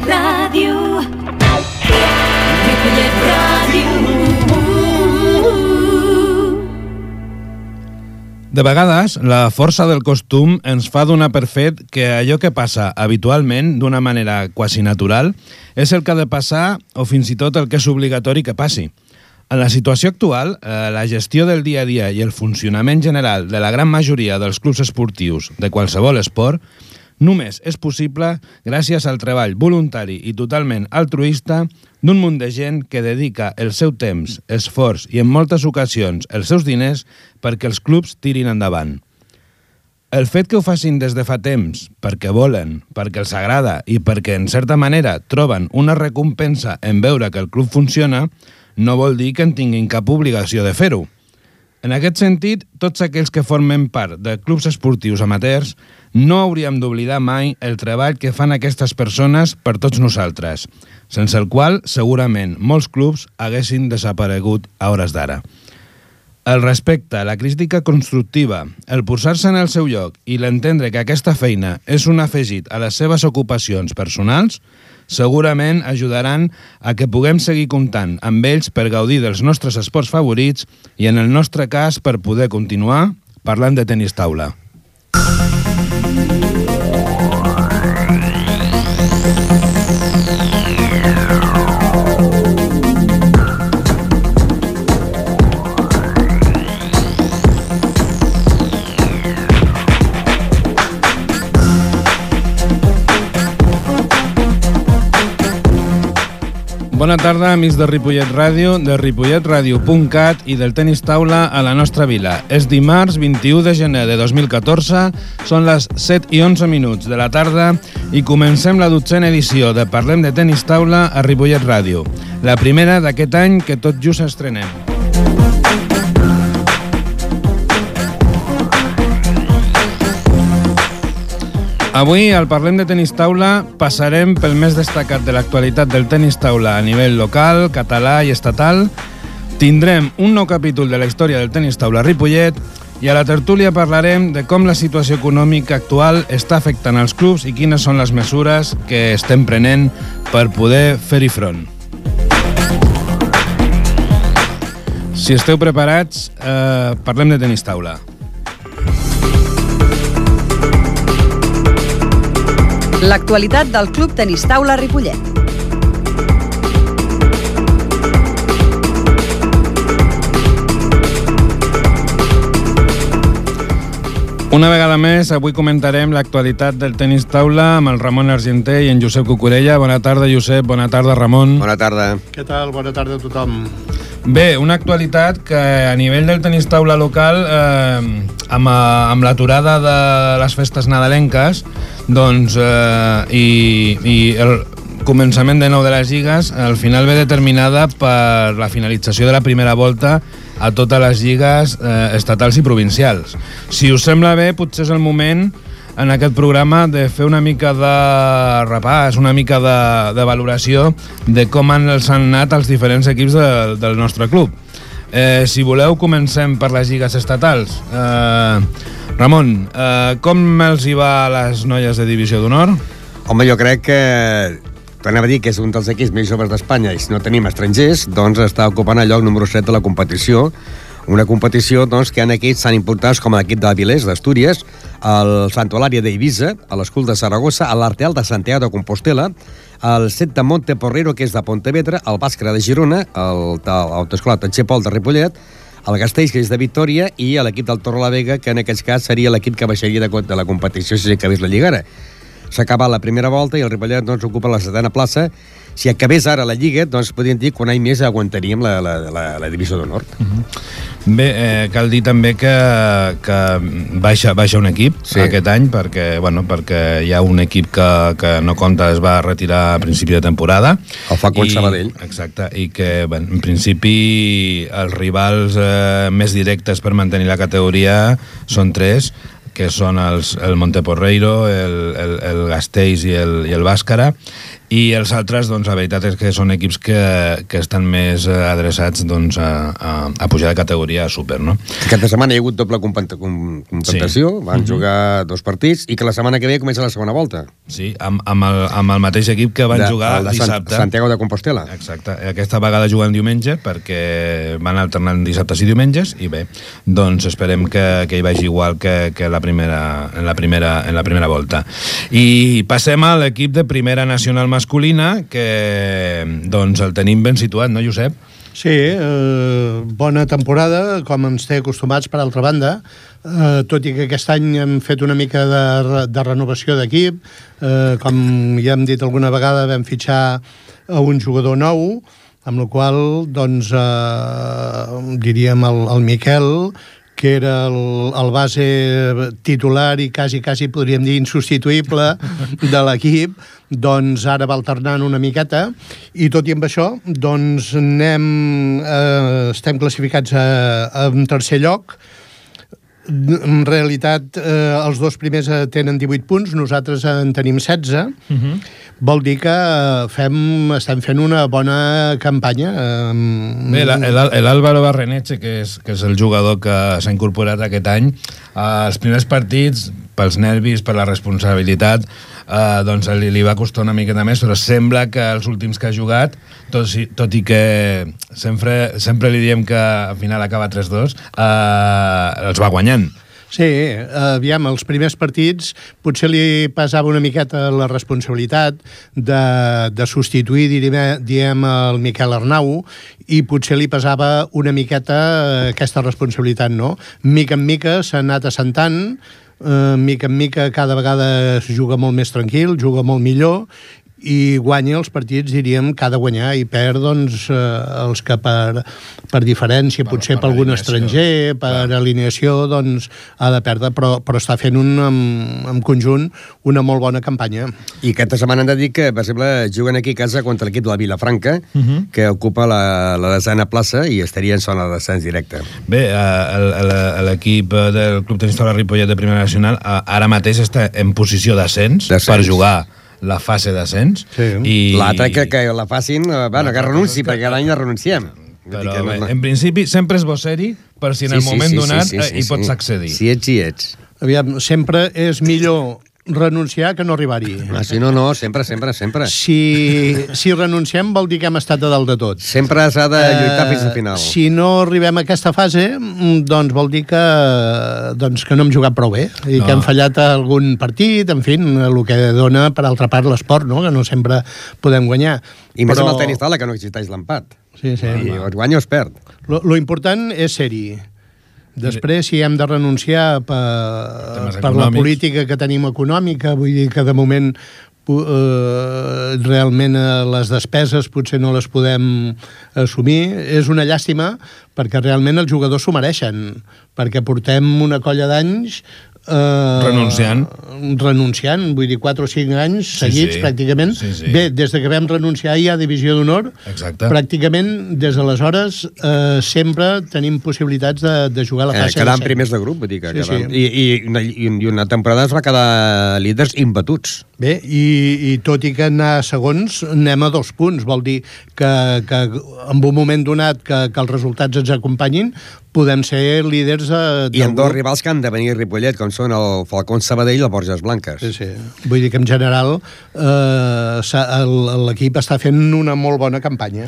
Ràdio. Ripollet Ràdio. De vegades, la força del costum ens fa donar per fet que allò que passa habitualment, d'una manera quasi natural, és el que ha de passar o fins i tot el que és obligatori que passi. En la situació actual, eh, la gestió del dia a dia i el funcionament general de la gran majoria dels clubs esportius de qualsevol esport només és possible gràcies al treball voluntari i totalment altruista d'un munt de gent que dedica el seu temps, esforç i en moltes ocasions els seus diners perquè els clubs tirin endavant. El fet que ho facin des de fa temps, perquè volen, perquè els agrada i perquè, en certa manera, troben una recompensa en veure que el club funciona, no vol dir que en tinguin cap obligació de fer-ho. En aquest sentit, tots aquells que formen part de clubs esportius amateurs no hauríem d'oblidar mai el treball que fan aquestes persones per tots nosaltres, sense el qual segurament molts clubs haguessin desaparegut a hores d'ara. El respecte, la crítica constructiva, el posar-se en el seu lloc i l'entendre que aquesta feina és un afegit a les seves ocupacions personals segurament ajudaran a que puguem seguir comptant amb ells per gaudir dels nostres esports favorits i, en el nostre cas, per poder continuar parlant de tenis taula. Thank you. Bona tarda, amics de Ripollet Ràdio, de ripolletradio.cat i del tenis taula a la nostra vila. És dimarts 21 de gener de 2014, són les 7 i 11 minuts de la tarda i comencem la dotzena edició de Parlem de tenis taula a Ripollet Ràdio, la primera d'aquest any que tot just estrenem. Avui, al Parlem de Tenis Taula, passarem pel més destacat de l'actualitat del tenis taula a nivell local, català i estatal. Tindrem un nou capítol de la història del tenis taula Ripollet i a la tertúlia parlarem de com la situació econòmica actual està afectant els clubs i quines són les mesures que estem prenent per poder fer-hi front. Si esteu preparats, eh, parlem de tenis taula. L'actualitat del Club Tenis Taula Ripollet. Una vegada més, avui comentarem l'actualitat del tenis taula amb el Ramon Argenter i en Josep Cucurella. Bona tarda, Josep. Bona tarda, Ramon. Bona tarda. Què tal? Bona tarda a tothom. Bé, una actualitat que a nivell del tenis taula local, eh, amb, eh, amb l'aturada de les festes nadalenques, doncs, eh, i, i el començament de nou de les lligues, al final ve determinada per la finalització de la primera volta a totes les lligues eh, estatals i provincials. Si us sembla bé, potser és el moment en aquest programa de fer una mica de repàs, una mica de, de valoració de com han, els han anat els diferents equips de, del nostre club. Eh, si voleu, comencem per les lligues estatals. Eh, Ramon, eh, com els hi va a les noies de Divisió d'Honor? Home, jo crec que tornem a dir que és un dels equips més joves d'Espanya i si no tenim estrangers, doncs està ocupant el lloc número 7 de la competició una competició doncs, que han equips tan importants com l'equip de Avilés, d'Astúries, el Santo Alaria d'Eivissa, a l'Escul de Saragossa, a l'Arteal de Santiago de Compostela, el Set de Monte Porrero, que és de Pontevedra, el Bàscara de Girona, l'Autoescola Tatxepol de Ripollet, el Castells, que és de Victòria, i l'equip del Torre la Vega, que en aquest cas seria l'equip que baixaria de, de la competició si s'acabés la Lligara. S'ha acabat la primera volta i el Ripollet doncs, ocupa la setena plaça. Si acabés ara la Lliga, doncs podríem dir que un any més aguantaríem la, la, la, la divisió d'honor. Uh -huh. Bé, eh, cal dir també que, que baixa, baixa un equip sí. aquest any perquè, bueno, perquè hi ha un equip que, que no compta, es va retirar a principi de temporada. El fa quan Sabadell. Exacte, i que bueno, en principi els rivals eh, més directes per mantenir la categoria són tres, que són els, el Monteporreiro, el, el, el Gasteiz i el, i el Bàscara, i els altres, doncs, la veritat és que són equips que, que estan més eh, adreçats doncs, a, a, a pujar de categoria a súper, no? Aquesta setmana hi ha hagut doble compenta- com- competició, Sí. van jugar dos partits, i que la setmana que ve comença la segona volta. Sí, amb, amb, el, amb el mateix equip que van de, jugar el de Sant- dissabte. Santiago de Compostela. Exacte. Aquesta vegada juguen diumenge perquè van alternant dissabtes i diumenges i bé, doncs esperem que, que hi vagi igual que, que la primera, en, la primera, en la primera volta. I passem a l'equip de primera nacional masculina que doncs el tenim ben situat, no, Josep? Sí, eh, bona temporada, com ens té acostumats, per altra banda, eh, tot i que aquest any hem fet una mica de, de renovació d'equip, eh, com ja hem dit alguna vegada, vam fitxar a un jugador nou, amb la qual, doncs, eh, diríem el, el Miquel, que era el, el base titular i quasi, quasi podríem dir insubstituïble de l'equip, doncs ara va alternant una miqueta. I tot i amb això, doncs anem, eh, estem classificats a, a un tercer lloc, en realitat eh, els dos primers eh, tenen 18 punts, nosaltres en tenim 16, uh -huh. vol dir que eh, fem, estem fent una bona campanya. Eh, Bé, Álvaro Barreneche, que és, que és el jugador que s'ha incorporat aquest any, eh, els primers partits, pels nervis, per la responsabilitat, eh, doncs li, li va costar una miqueta més, però sembla que els últims que ha jugat, tot, i, tot i que sempre, sempre li diem que al final acaba 3-2, eh, els va guanyant. Sí, aviam, els primers partits potser li pesava una miqueta la responsabilitat de, de substituir, diem, diem, el Miquel Arnau, i potser li pesava una miqueta eh, aquesta responsabilitat, no? Mica en mica s'ha anat assentant, eh, mica en mica cada vegada es juga molt més tranquil, juga molt millor, i guanya els partits, diríem, que ha de guanyar i perd, doncs, eh, els que per, per diferència, Per- potser per per, algun estranger, per Clar. alineació, doncs, ha de perdre, però, però està fent un, en, en conjunt una molt bona campanya. I aquesta setmana hem de dir que, per exemple, juguen aquí a casa contra l'equip de la Vilafranca, uh -huh. que ocupa la, la desena plaça i estaria en zona de descens directe. Bé, eh, l'equip del Club Tenista de la Ripollet de Primera Nacional eh, ara mateix està en posició D'ascens. per jugar la fase d'ascens. Sí. I... L'altre que, que la facin, eh, bueno, que renunci, perquè cada any la renunciem. Però bé, en principi sempre és bo ser-hi per si en el moment donat eh, hi pots accedir. Si ets, si ets. Aviam, sempre és millor renunciar que no arribar-hi. Ah, si no, no, sempre, sempre, sempre. Si, si renunciem vol dir que hem estat a dalt de tot. Sempre s'ha de lluitar fins al final. Eh, Si no arribem a aquesta fase, mm, doncs vol dir que, doncs, que no hem jugat prou bé i No. que hem fallat algun partit, en fi, el que dona, per altra part, l'esport, no? que no sempre podem guanyar. I més amb el tenis taula, que no existeix l'empat. Sí, sí. I o es guanya o es perd. Lo, lo important és ser-hi. Després, si hem de renunciar per, per la política que tenim econòmica, vull dir que de moment eh, realment eh, les despeses potser no les podem assumir. És una llàstima perquè realment els jugadors s'ho mereixen, perquè portem una colla d'anys eh, Renunciant. renunciant, vull dir 4 o 5 anys Sí, seguits sí. pràcticament. Sí, sí. Bé, des de que vam renunciar ja a Divisió d'Honor, Exacte. pràcticament des d'aleshores eh, sempre tenim possibilitats de, de jugar a la Eh, fase quedant de primers de grup, vull dir que Sí, quedant... sí. I, i, una, I una temporada es va quedar líders imbatuts. Bé, i, i tot i que anar segons, anem a dos punts. Vol dir que, que en un moment donat que, que els resultats ens acompanyin, podem ser líders eh, I amb dos rivals que han de venir a Ripollet, com són el Falcón Sabadell i el Borges Blanques. Sí, sí. Vull dir que en general eh, l'equip està fent una molt bona campanya.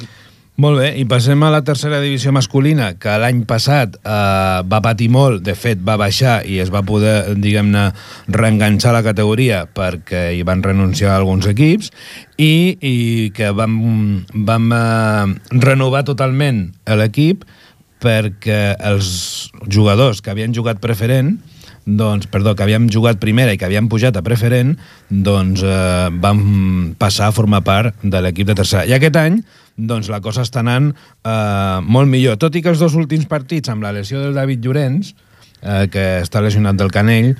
Molt bé, i passem a la tercera divisió masculina, que l'any passat eh, va patir molt, de fet va baixar i es va poder, diguem-ne, reenganxar la categoria perquè hi van renunciar alguns equips i, i que vam, vam eh, renovar totalment l'equip perquè els jugadors que havien jugat preferent doncs, perdó, que havíem jugat primera i que havíem pujat a preferent, doncs eh, vam passar a formar part de l'equip de tercera. I aquest any, doncs la cosa està anant eh, molt millor. Tot i que els dos últims partits, amb la lesió del David Llorenç, eh, que està lesionat del canell,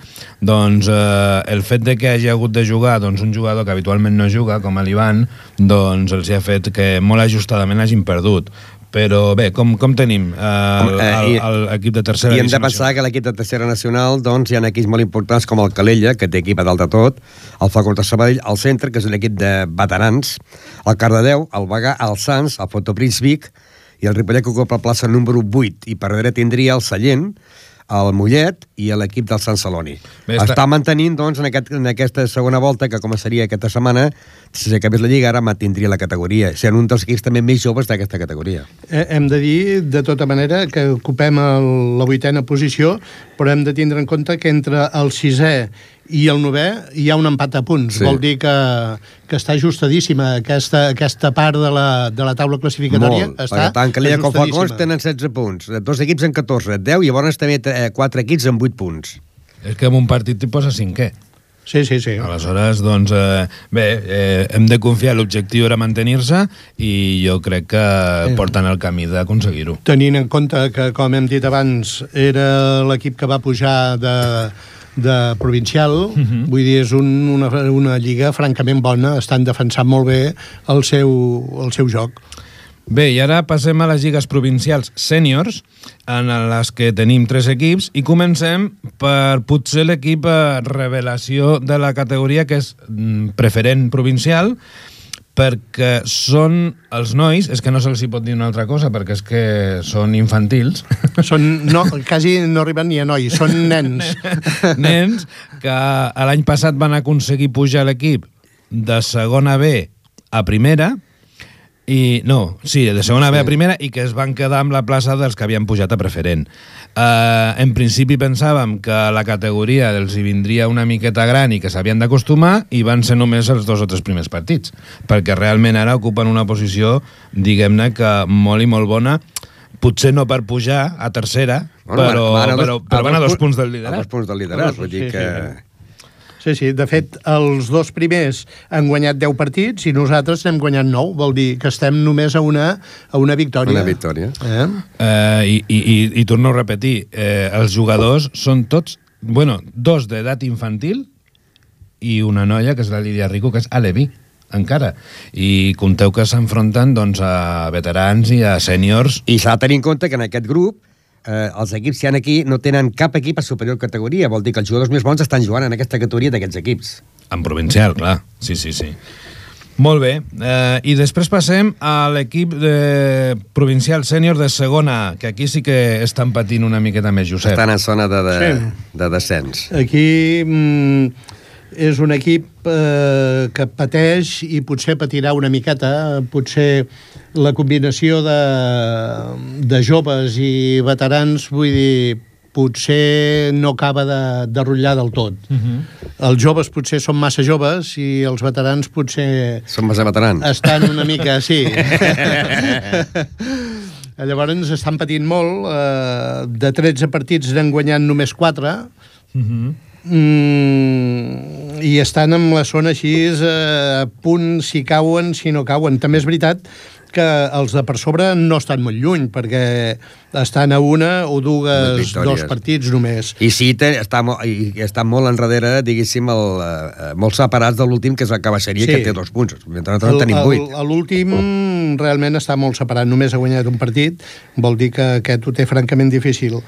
doncs eh, el fet de que hagi hagut de jugar doncs, un jugador que habitualment no juga, com l'Ivan, doncs els hi ha fet que molt ajustadament hagin perdut Però bé, com, com tenim Eh, i- l'equip de tercera I hem de pensar que l'equip de tercera nacional doncs, hi ha equips molt importants com el Calella, que té equip a dalt de tot, el Facultat de Sabadell, el Centre, que és un equip de veterans, el Cardedeu, el Bagà, el Sants, el Fotoprins Vic, i el Ripollet que ocupa la plaça número 8, i per darrere tindria el Sallent, el Mollet i l'equip del Sant Celoni. Bé, està... està- està mantenint, doncs, en, aquest, en aquesta segona volta, que començaria aquesta setmana, si s'acabés la Lliga, ara mantindria la categoria. Sent un dels equips també més joves d'aquesta categoria. Eh, Hem de dir, de tota manera, que ocupem el, la vuitena posició, però hem de tindre en compte que entre el sisè i el novè hi ha un empat a punts. Sí. Sí. Vol dir que, que està ajustadíssima aquesta, aquesta part de la, de la taula classificatòria. Molt, està perquè tant Calella com Falcons ajustadíssima. tenen 16 punts, dos equips en 14, 10, i llavors també eh, quatre equips en 8 punts. És que en un partit t'hi posa cinquè. Sí, sí, sí. Aleshores, doncs, eh, bé, eh, hem de confiar, l'objectiu era mantenir-se i jo crec que porten el camí d'aconseguir-ho. Tenint en compte que, com hem dit abans, era l'equip que va pujar de, de provincial, uh -huh. vull dir, és un, una, una lliga francament bona, estan defensant molt bé el seu, el seu joc. Bé, i ara passem a les lligues provincials sèniors, en les que tenim tres equips, i comencem per potser l'equip eh, revelació de la categoria, que és mm, preferent provincial, perquè són els nois, és que no se'ls hi pot dir una altra cosa, perquè és que són infantils, Són, no, quasi no arriben ni a nois, són nens. nens que l'any passat van aconseguir pujar l'equip de segona B a primera, i no, sí, de segona B a primera i que es van quedar amb la plaça dels que havien pujat a preferent. Uh, en principi pensàvem que la categoria els hi vindria una miqueta gran i que s'havien d'acostumar i van ser només els dos o tres primers partits, perquè realment ara ocupen una posició, diguem-ne, que molt i molt bona, potser no per pujar a tercera, però, van a dos- però, però van a dos punts del A liderat. dos punts del liderat, vull dir Sí, que... sí. Sí, sí, de fet, els dos primers han guanyat 10 partits i nosaltres n'hem guanyat 9, vol dir que estem només a una, a una victòria. Una victòria. Eh? Eh, i, i, i, I torno a repetir, eh, els jugadors són tots, bueno, dos d'edat infantil i una noia, que és la Lídia Rico, que és Alevi, encara. I compteu que s'enfronten doncs, a veterans i a sèniors I s'ha de tenir en compte que en aquest grup eh, els equips que hi ha aquí no tenen cap equip a superior categoria. Vol dir que els jugadors més bons estan jugant en aquesta categoria d'aquests equips. en provincial, clar. Sí, sí, sí. Molt bé. Eh, I després passem a l'equip de provincial sènior de segona, que aquí sí que estan patint una miqueta més, Josep. Estan en zona de, de, Sí. de descens. Aquí mm, és un equip eh, que pateix i potser patirà una miqueta, potser la combinació de, de joves i veterans, vull dir, potser no acaba de, de rotllar del tot. Uh -huh. Els joves potser són massa joves i els veterans potser Som massa veterans. estan una mica, sí. Llavors estan patint molt. Eh, de 13 partits n'han guanyat només 4. Mhm. Mm, I estan en la zona així, eh, a punt si cauen, si no cauen. També és veritat que els de per sobre no estan molt lluny, perquè estan a una o dues, dos partits només. I sí, té, està, i, està molt enrere, diguéssim, el, eh, molt separats de l'últim, que és el que baixaria, Sí. sí. que té dos punts. Mentre nosaltres en tenim vuit. el- L'últim realment està molt separat, només ha guanyat un partit, vol dir que aquest ho té francament difícil.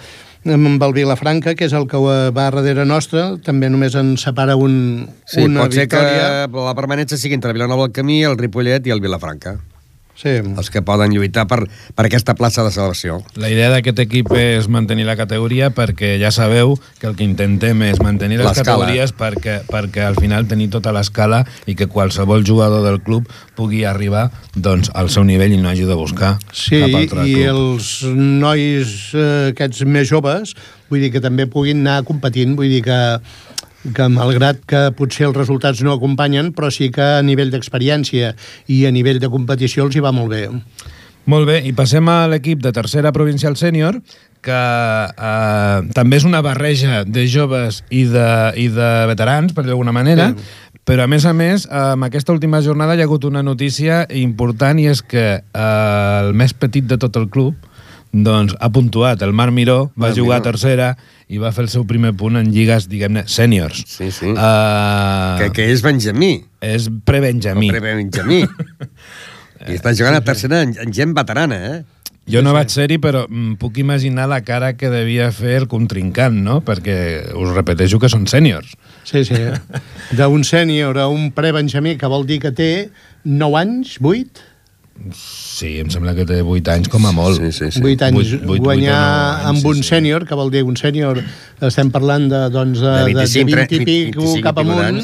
Amb el Vilafranca, que és el que va darrere nostre, també només en separa un, Sí, una pot ser victòria. que la permanència sigui entre Vilanova del Camí, el Ripollet i el Vilafranca. Sí. Els que poden lluitar per, per aquesta plaça de salvació. La idea d'aquest equip és mantenir la categoria perquè ja sabeu que el que intentem és mantenir les categories perquè, perquè al final tenir tota l'escala i que qualsevol jugador del club pugui arribar doncs, al seu nivell i no hagi de buscar Sí, cap altre i club. els nois eh, aquests més joves, vull dir que també puguin anar competint, vull dir que que malgrat que potser els resultats no acompanyen, però sí que a nivell d'experiència i a nivell de competició els hi va molt bé. Molt bé, i passem a l'equip de tercera provincial sènior, que eh, també és una barreja de joves i de, i de veterans, per dir d'alguna manera, Sí. però a més a més, amb aquesta última jornada hi ha hagut una notícia important i és que eh, el més petit de tot el club doncs ha puntuat. El Marc Miró va Marc jugar a Miró. tercera i va fer el seu primer punt en lligues, diguem-ne, sèniors. Sí, sí. Uh, Que, que és Benjamí. És pre-Benjamí. El Benjamí. I està jugant a tercera en, en gent veterana, eh? Jo no vaig ser-hi, però mm, puc imaginar la cara que devia fer el contrincant, no? Perquè us repeteixo que són sèniors. Sí, sí. D'un sènior a un pre-benjamí, que vol dir que té 9 anys, 8? Sí, em sembla que té 8 anys com a molt. Sí, sí, sí. 8 anys. Vuit- vuit- Guanyar vuit o nou anys, amb sí, un sí. sènior, que vol dir un sènior, estem parlant de, doncs, de, De de, 25, de 20 i 20, pic 25 cap i amunt.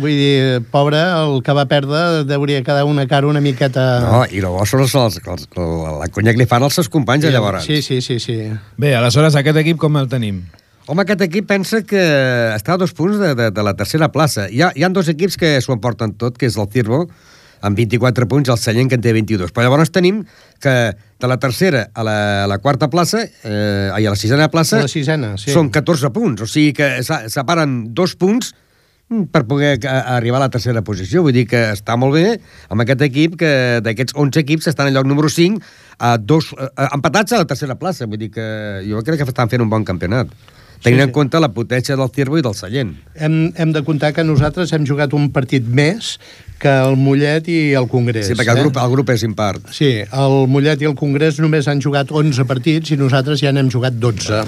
Vull dir, pobre, el que va perdre hauria quedar una cara una miqueta... No, i llavors són els, els, els, la conya que li fan als seus companys, sí, llavors. Sí, sí, sí, sí. Bé, aleshores, aquest equip com el tenim? Home, aquest equip pensa que està a dos punts de, de, de la tercera plaça. Hi ha, hi ha dos equips que s'ho emporten tot, que és el Cirbo, amb 24 punts, el Sallent, que en té 22. Però llavors tenim que de la tercera a la, a la quarta plaça, eh, ai, a la sisena plaça, A la sisena, sí. són 14 punts. O sigui que se- separen dos punts per poder arribar a la tercera posició. Vull dir que està molt bé amb aquest equip, que d'aquests 11 equips estan al lloc número 5, a dos, a, empatats a la tercera plaça. Vull dir que jo crec que estan fent un bon campionat. Tenint Sí, en sí. compte la potència del Cirbo i del Sallent. Hem, hem de comptar que nosaltres hem jugat un partit més que el Mollet i el Congrés. Sí, perquè el eh? grup, el grup és impart. Sí, el Mollet i el Congrés només han jugat 11 partits i nosaltres ja n'hem jugat 12.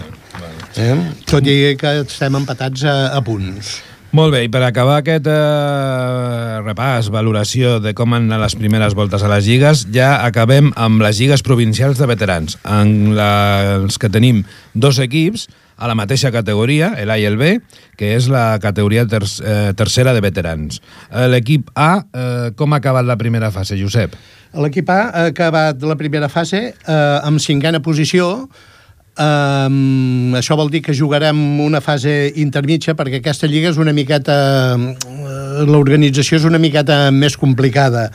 Eh? Tot i que estem empatats a, a punts. Molt bé, i per acabar aquest eh, repàs, valoració de com han anat les primeres voltes a les lligues, ja acabem amb les lligues provincials de veterans, en la, els que tenim dos equips a la mateixa categoria, el A i el B, que és la categoria ter eh, tercera de veterans. Eh, L'equip A, eh, com ha acabat la primera fase, Josep? L'equip A ha acabat la primera fase eh, amb cinquena posició. Um, això vol dir que jugarem una fase intermitja perquè aquesta lliga és una miqueta eh, l'organització és una miqueta més complicada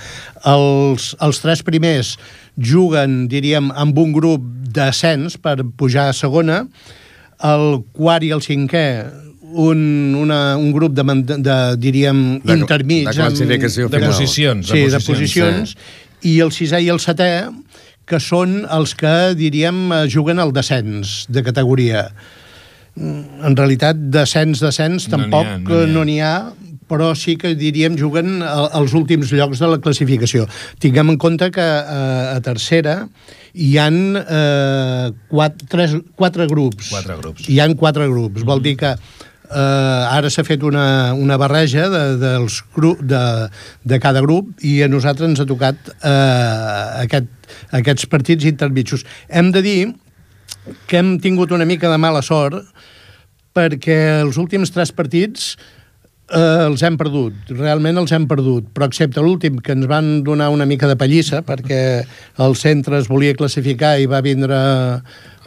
els, els tres primers juguen, diríem, amb un grup d'ascens per pujar a segona el quart i el cinquè un, una, un grup de, de, de diríem, De- intermig de classificació amb- De final. posicions. sí, de posicions. posicions, i el sisè i el setè, que són els que, diríem, eh, juguen al descens de categoria. Mm, En realitat, descens, descens, tampoc no n'hi ha. no però sí que, diríem, juguen a- als últims llocs de la classificació. Tinguem en compte que eh, a tercera hi han eh, quatre, tres, quatre grups. Quatre grups. Hi han quatre grups. Vol dir que eh, ara s'ha fet una, una barreja de, dels gru de, de cada grup i a nosaltres ens ha tocat eh, aquest, aquests partits intermitjos. Hem de dir que hem tingut una mica de mala sort perquè els últims tres partits eh, els hem perdut, realment els hem perdut, però excepte l'últim, que ens van donar una mica de pallissa, perquè el centre es volia classificar i va vindre...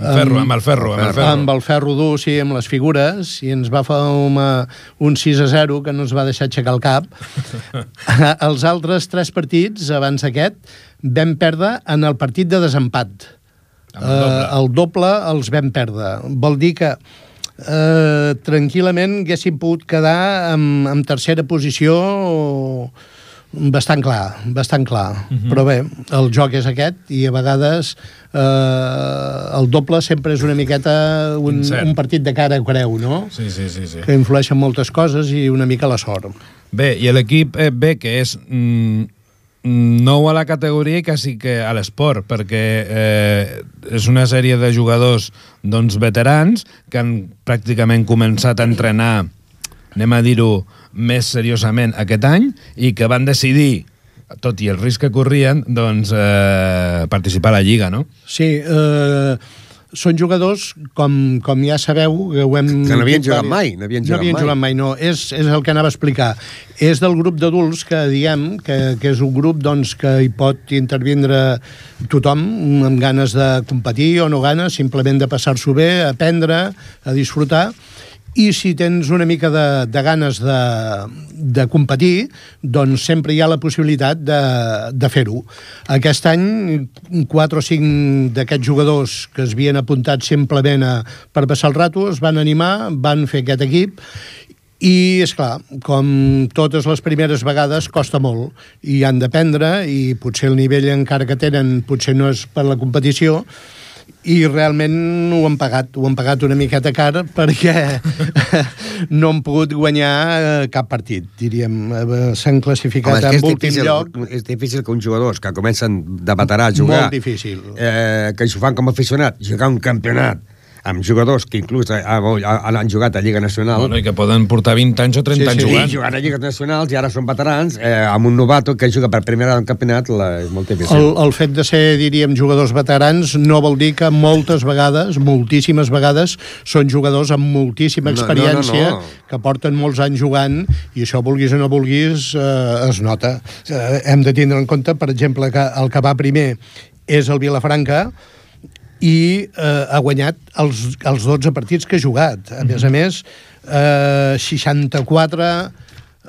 Amb ferro, amb el ferro, amb el ferro. Amb el ferro dur, sí, amb les figures, i ens va fer una, un 6 a 0 que no ens va deixar aixecar el cap. els altres tres partits, abans d'aquest, vam perdre en el partit de desempat. El doble. Eh, el doble els vam perdre. Vol dir que eh, tranquil·lament haguéssim pogut quedar amb, amb tercera posició bastant clar, bastant clar. Uh -huh. Però bé, el joc és aquest i a vegades eh, el doble sempre és una miqueta un, Incert. un partit de cara a creu, no? Sí, sí, sí. sí. Que influeixen moltes coses i una mica la sort. Bé, i l'equip eh, B, que és mm, nou a la categoria i quasi que a l'esport, perquè eh, és una sèrie de jugadors doncs, veterans que han pràcticament començat a entrenar, anem a dir-ho, més seriosament aquest any i que van decidir tot i el risc que corrien, doncs, eh, participar a la Lliga, no? Sí, eh, són jugadors, com, com ja sabeu, que ho hem... Que no havien jugat mai, no havien no jugat havien mai. jugat mai. No, és, és el que anava a explicar. És del grup d'adults que diem que, que és un grup doncs, que hi pot intervindre tothom amb ganes de competir o no ganes, simplement de passar-s'ho bé, aprendre, a disfrutar, i si tens una mica de, de ganes de, de competir, doncs sempre hi ha la possibilitat de, de fer-ho. Aquest any, quatre o cinc d'aquests jugadors que es havien apuntat simplement a, per passar el rato es van animar, van fer aquest equip i, és clar, com totes les primeres vegades, costa molt i han d'aprendre i potser el nivell encara que tenen potser no és per la competició i realment ho han pagat, ho han pagat una miqueta car perquè no han pogut guanyar eh, cap partit, diríem. Eh, S'han classificat Home, en últim difícil, lloc. és difícil que uns jugadors que comencen de veterà a jugar... Molt difícil. Eh, que s'ho fan com a aficionat, jugar un campionat amb jugadors que inclús han, han jugat a Lliga Nacional Bueno, I que poden portar 20 anys o 30 Sí, anys sí. i jugant. jugant a Lligues Nacionals i ara són veterans, eh, amb un novato que juga per primera vegada en campionat, la, és molt difícil. El, el fet de ser, diríem, jugadors veterans no vol dir que moltes vegades, moltíssimes vegades, són jugadors amb moltíssima No, no, no, experiència, no. que porten molts anys jugant, i això, vulguis o no vulguis, eh, es nota. Eh, hem de tindre en compte, per exemple, que el que va primer és el Vilafranca, i eh, ha guanyat els, els 12 partits que ha jugat. A més a més, eh, 64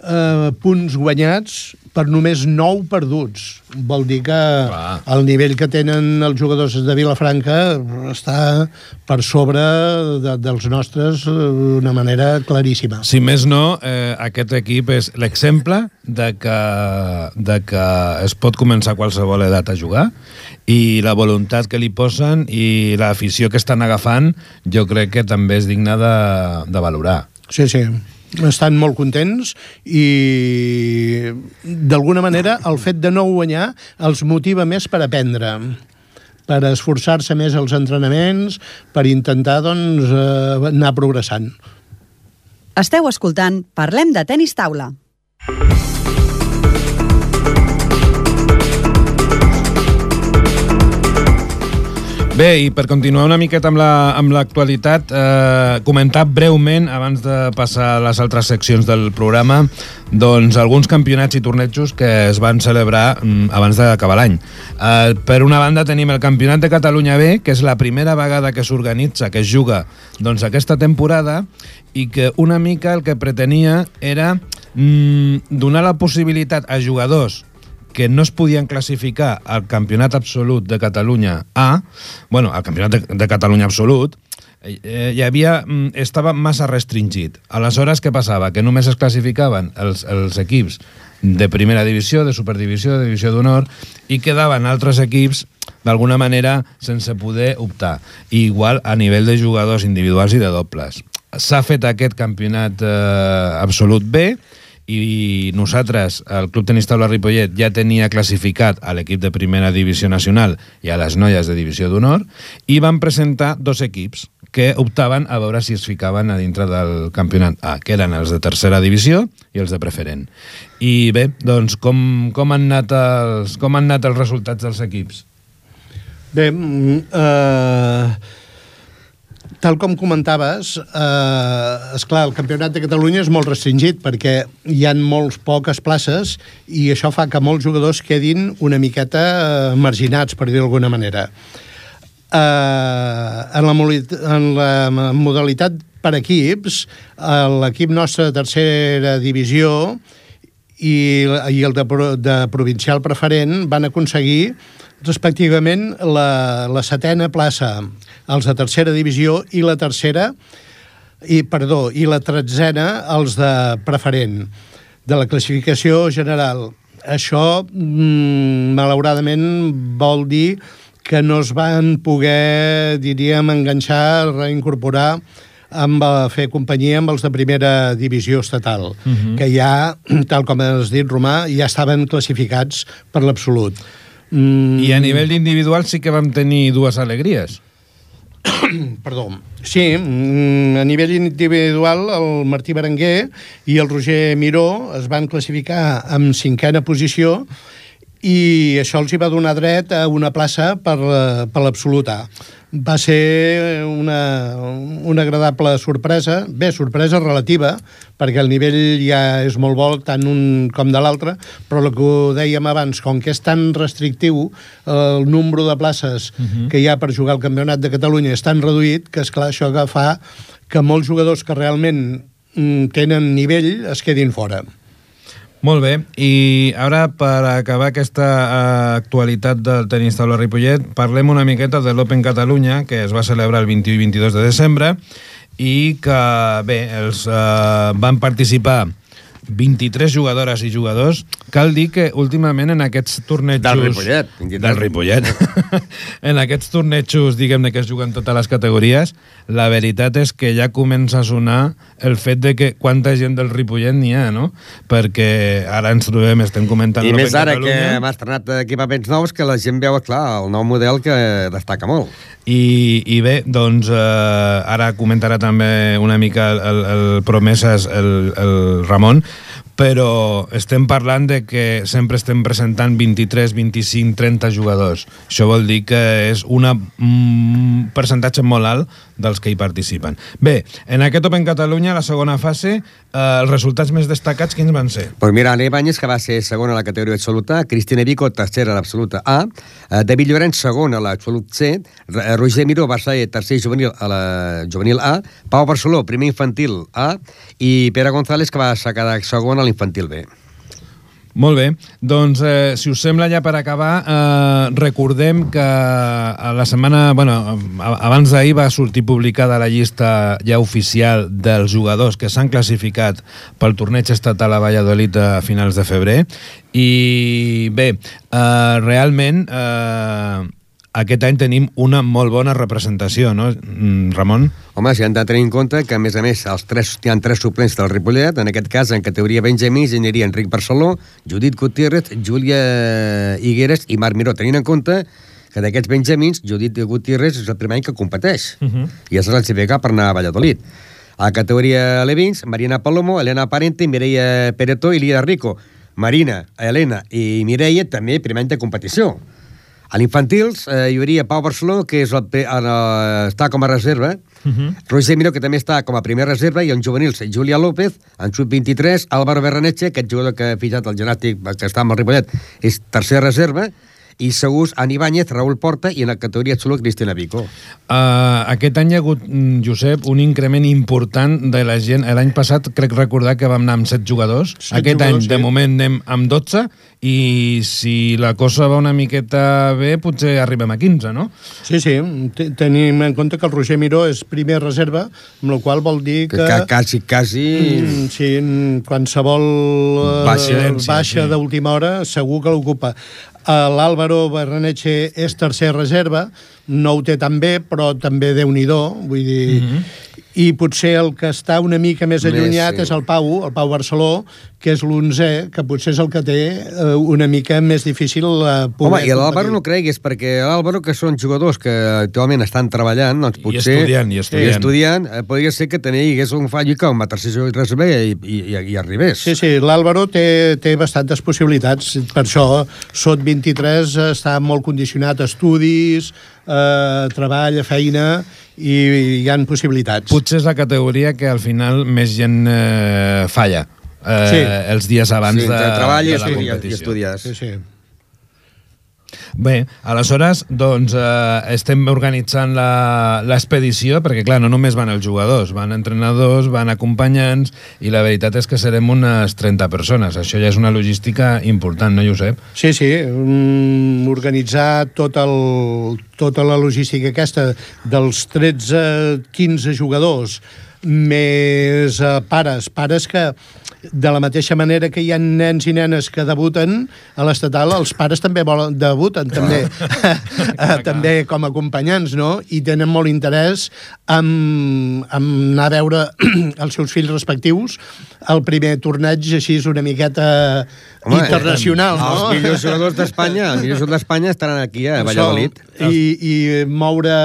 eh, punts guanyats per només 9 perduts. Vol dir que Clar. el nivell que tenen els jugadors de Vilafranca està per sobre de, dels nostres eh, d'una manera claríssima. Si més no, eh, aquest equip és l'exemple de que, de que es pot començar a qualsevol edat a jugar i la voluntat que li posen i l'afició que estan agafant jo crec que també és digna de, de valorar. Sí, sí. Estan molt contents i d'alguna manera el fet de no guanyar els motiva més per aprendre per esforçar-se més als entrenaments, per intentar doncs, eh, anar progressant. Esteu escoltant Parlem de tenis taula. Bé, i per continuar una miqueta amb la- amb l'actualitat, la, eh, comentar breument, abans de passar a les altres seccions del programa, doncs alguns campionats i tornejos que es van celebrar mm, abans d'acabar l'any. Eh, per una banda tenim el Campionat de Catalunya B, que és la primera vegada que s'organitza, que es juga doncs, aquesta temporada, i que una mica el que pretenia era mm, donar la possibilitat a jugadors que no es podien classificar al Campionat Absolut de Catalunya A, bueno, al Campionat de, de Catalunya Absolut, eh, hi havia, mm, estava massa restringit. Aleshores, què passava? Que només es classificaven els, els equips de primera divisió, de superdivisió, de divisió d'honor, i quedaven altres equips d'alguna manera sense poder optar. I igual a nivell de jugadors individuals i de dobles. S'ha fet aquest campionat eh, absolut B, i nosaltres, el Club Tenis Taula Ripollet, ja tenia classificat a l'equip de primera divisió nacional i a les noies de divisió d'honor, i van presentar dos equips que optaven a veure si es ficaven a dintre del campionat A, que eren els de tercera divisió i els de preferent. I bé, doncs, com, com, han, anat els, com han anat els resultats dels equips? Bé, mm, eh, tal com comentaves, eh, és clar, el Campionat de Catalunya és molt restringit perquè hi han molts poques places i això fa que molts jugadors quedin una miqueta eh, marginats, per dir d'alguna manera. Eh, en, la, en la modalitat per equips, eh, l'equip nostre de tercera divisió i, i el de, de provincial preferent van aconseguir respectivament la, la setena plaça, els de tercera divisió i la tercera i, perdó, i la tretzena els de preferent de la classificació general. Això, mm, malauradament, vol dir que no es van poder, diríem, enganxar, reincorporar amb a fer companyia amb els de primera divisió estatal, uh -huh. que ja, tal com has dit, Romà, ja estaven classificats per l'absolut. Mm, I a nivell individual sí que vam tenir dues alegries. Perdó. Sí, mm, a nivell individual, el Martí Berenguer i el Roger Miró es van classificar en cinquena posició i això els hi va donar dret a una plaça per, la- per l'absoluta. Va ser una, una agradable sorpresa, bé, sorpresa relativa, perquè el nivell ja és molt bo tant un com de l'altre, però el que ho dèiem abans, com que és tan restrictiu el nombre de places uh -huh. que hi ha per jugar al Campionat de Catalunya és tan reduït que, és clar això que fa que molts jugadors que realment mm, tenen nivell es quedin fora. Molt bé, i ara per acabar aquesta uh, actualitat del tenis taula Ripollet, parlem una miqueta de l'Open Catalunya, que es va celebrar el 21 i 22 de desembre, i que, bé, els uh, van participar 23 jugadores i jugadors. Cal dir que últimament en aquests tornejos... Del Ripollet, 23. Del Ripollet. en aquests tornejos, diguem-ne, que es juguen totes les categories, la veritat és que ja comença a sonar el fet de que quanta gent del Ripollet n'hi ha, no? Perquè ara ens trobem, estem comentant... I més ara que m'ha estrenat equipaments nous que la gent veu, clar, el nou model que destaca molt. I, i bé, doncs eh, ara comentarà també una mica el, el, el Promeses, el, el Ramon, però estem parlant de que sempre estem presentant 23, 25, 30 jugadors. Això vol dir que és un mm, percentatge molt alt dels que hi participen. Bé, en aquest Open Catalunya, la segona fase, els resultats més destacats, quins van ser? Pues mira, Ana Ibáñez, que va ser segona a la categoria absoluta, Cristina Vico, tercera a l'absoluta A, eh, David Llorenç, segon a l'absolut C, eh, Roger Miró va ser tercer juvenil a la juvenil A, Pau Barceló, primer infantil A, i Pere González, que va quedar segon a l'infantil B. Molt bé, doncs eh, si us sembla ja per acabar, eh, recordem que a la setmana, bueno, abans d'ahir va sortir publicada la llista ja oficial dels jugadors que s'han classificat pel torneig estatal a Valladolid a finals de febrer. I bé, eh, realment eh, aquest any tenim una molt bona representació, no, Mm, Ramon? Home, si han de tenir en compte que, a més a més, els tres, hi ha tres suplents del Ripollet, en aquest cas, en categoria Benjamins, hi aniria Enric Barceló, Judit Gutiérrez, Júlia Higueres i Marc Miró, tenint en compte que d'aquests Benjamins, Judit Gutiérrez és el primer any que competeix, uh -huh. i és classificat per anar a Valladolid. A la categoria Levins, Marina Palomo, Elena Parente, Mireia Peretó i Lía Rico. Marina, Elena i Mireia també primer any de competició. A l'Infantils eh, hi hauria Pau Barceló, que és el, en, eh, està com a reserva, uh -huh. Roger Miró, que també està com a primer reserva, i en juvenils, Júlia López, en sub-23, Álvaro Berraneche, aquest jugador que ha fitxat el genàstic, que està amb el Ripollet, és tercer reserva, i segurs Ani Ibáñez, Raúl Porta i en la categoria absolut Cristina Vico. Uh, aquest any hi ha hagut, mm, Josep, un increment important de la gent. L'any passat crec recordar que vam anar amb 7 jugadors. Set aquest jugadors, any, de sí. moment, anem amb 12 i si la cosa va una miqueta bé, potser arribem a 15, no? Sí, sí, te- tenim en compte que el Roger Miró és primer reserva, amb la qual vol dir Que, que... que quasi, quasi... Mm, sí, qualsevol eh, Baixa, baixa sí. d'última hora segur que l'ocupa. Eh, L'Àlvaro Berreneche és tercer reserva, no ho té tan bé, però també déu nhi vull dir... Mm -hmm. I potser el que està una mica més Més, allunyat sí. és el Pau, el Pau Barceló, que és l'onzè, que potser és el que té eh, una mica més difícil eh, poder Home, i l'Àlvaro no creguis, perquè l'Àlvaro, que són jugadors que actualment estan treballant, doncs potser... estudiant, i estudiant. I estudiant, eh, podria ser que tenia, hi hagués un fall i que com a tercer jugador reserva i, i, i, i arribés. Sí, sí, l'Àlvaro té, té bastantes possibilitats. Per això, sot 23 està molt condicionat a estudis, eh, treball, a feina, i hi han possibilitats. Potser és la categoria que al final més gent eh, falla. Eh, Sí. els dies abans sí, de, treball de la estudi, i competició. estudies. Sí, sí. Bé, aleshores, doncs, eh, estem organitzant l'expedició, perquè, clar, no només van els jugadors, van entrenadors, van acompanyants, i la veritat és que serem unes 30 persones. Això ja és una logística important, no, Josep? Sí, sí, mm, organitzar tot el, tota la logística aquesta dels 13-15 jugadors més eh, pares, pares que de la mateixa manera que hi ha nens i nenes que debuten a l'estatal, els pares també volen, debuten també, eh, també com a acompanyants, no? I tenen molt interès en, en anar a veure els seus fills respectius el primer torneig així és una miqueta Home, internacional, no? Els millors jugadors d'Espanya, els millors jugadors d'Espanya estaran aquí a Valladolid. I, I moure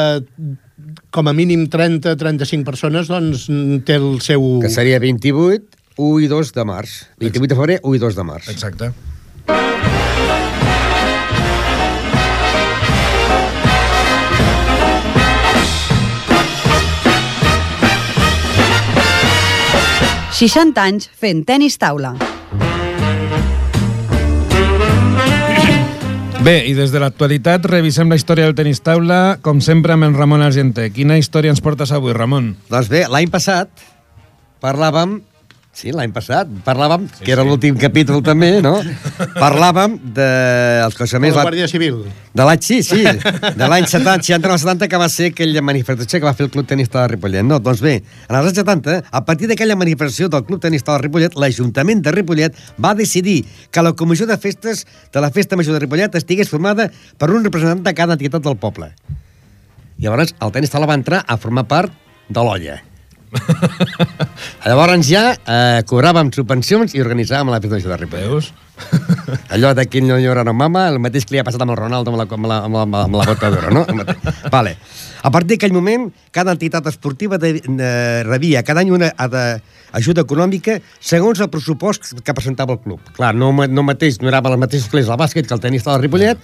com a mínim 30-35 persones, doncs té el seu... Que seria 28, 1 i 2 de març. 28 de febrer, 1 i 2 de març. Exacte. – 60 anys fent tennis taula. Bé, i des de l'actualitat revisem la història del tenis taula, com sempre amb en Ramon Argenter. Quina història ens portes avui, Ramon? Doncs bé, l'any passat parlàvem Sí, l'any passat. Parlàvem, sí, que era sí. l'últim capítol també, no? Parlàvem dels La cossaments... Guàrdia Civil. De l'any, sí, sí, de l'any 70, 69-70, que va ser aquella manifestació que va fer el Club Tenista de Ripollet. No, doncs bé, en els anys 70, a partir d'aquella manifestació del Club Tenista de Ripollet, l'Ajuntament de Ripollet va decidir que la comissió de festes de la Festa Major de Ripollet estigués formada per un representant de cada entitat del poble. Llavors, el tenis taula va entrar a formar part de l'olla. Llavors ja eh, cobràvem subvencions i organitzàvem la festa de Ripollet. Veus? Allò de quin no llora no mama, el mateix que li ha passat amb el Ronaldo amb la, amb la, amb la, amb la bota d'oro, no? El mateix. Vale. A partir d'aquell moment, cada entitat esportiva de, eh, rebia cada any una de, ajuda econòmica segons el pressupost que presentava el club. Clar, no, no mateix, no era els mateixos que el bàsquet que el tenista del Ripollet,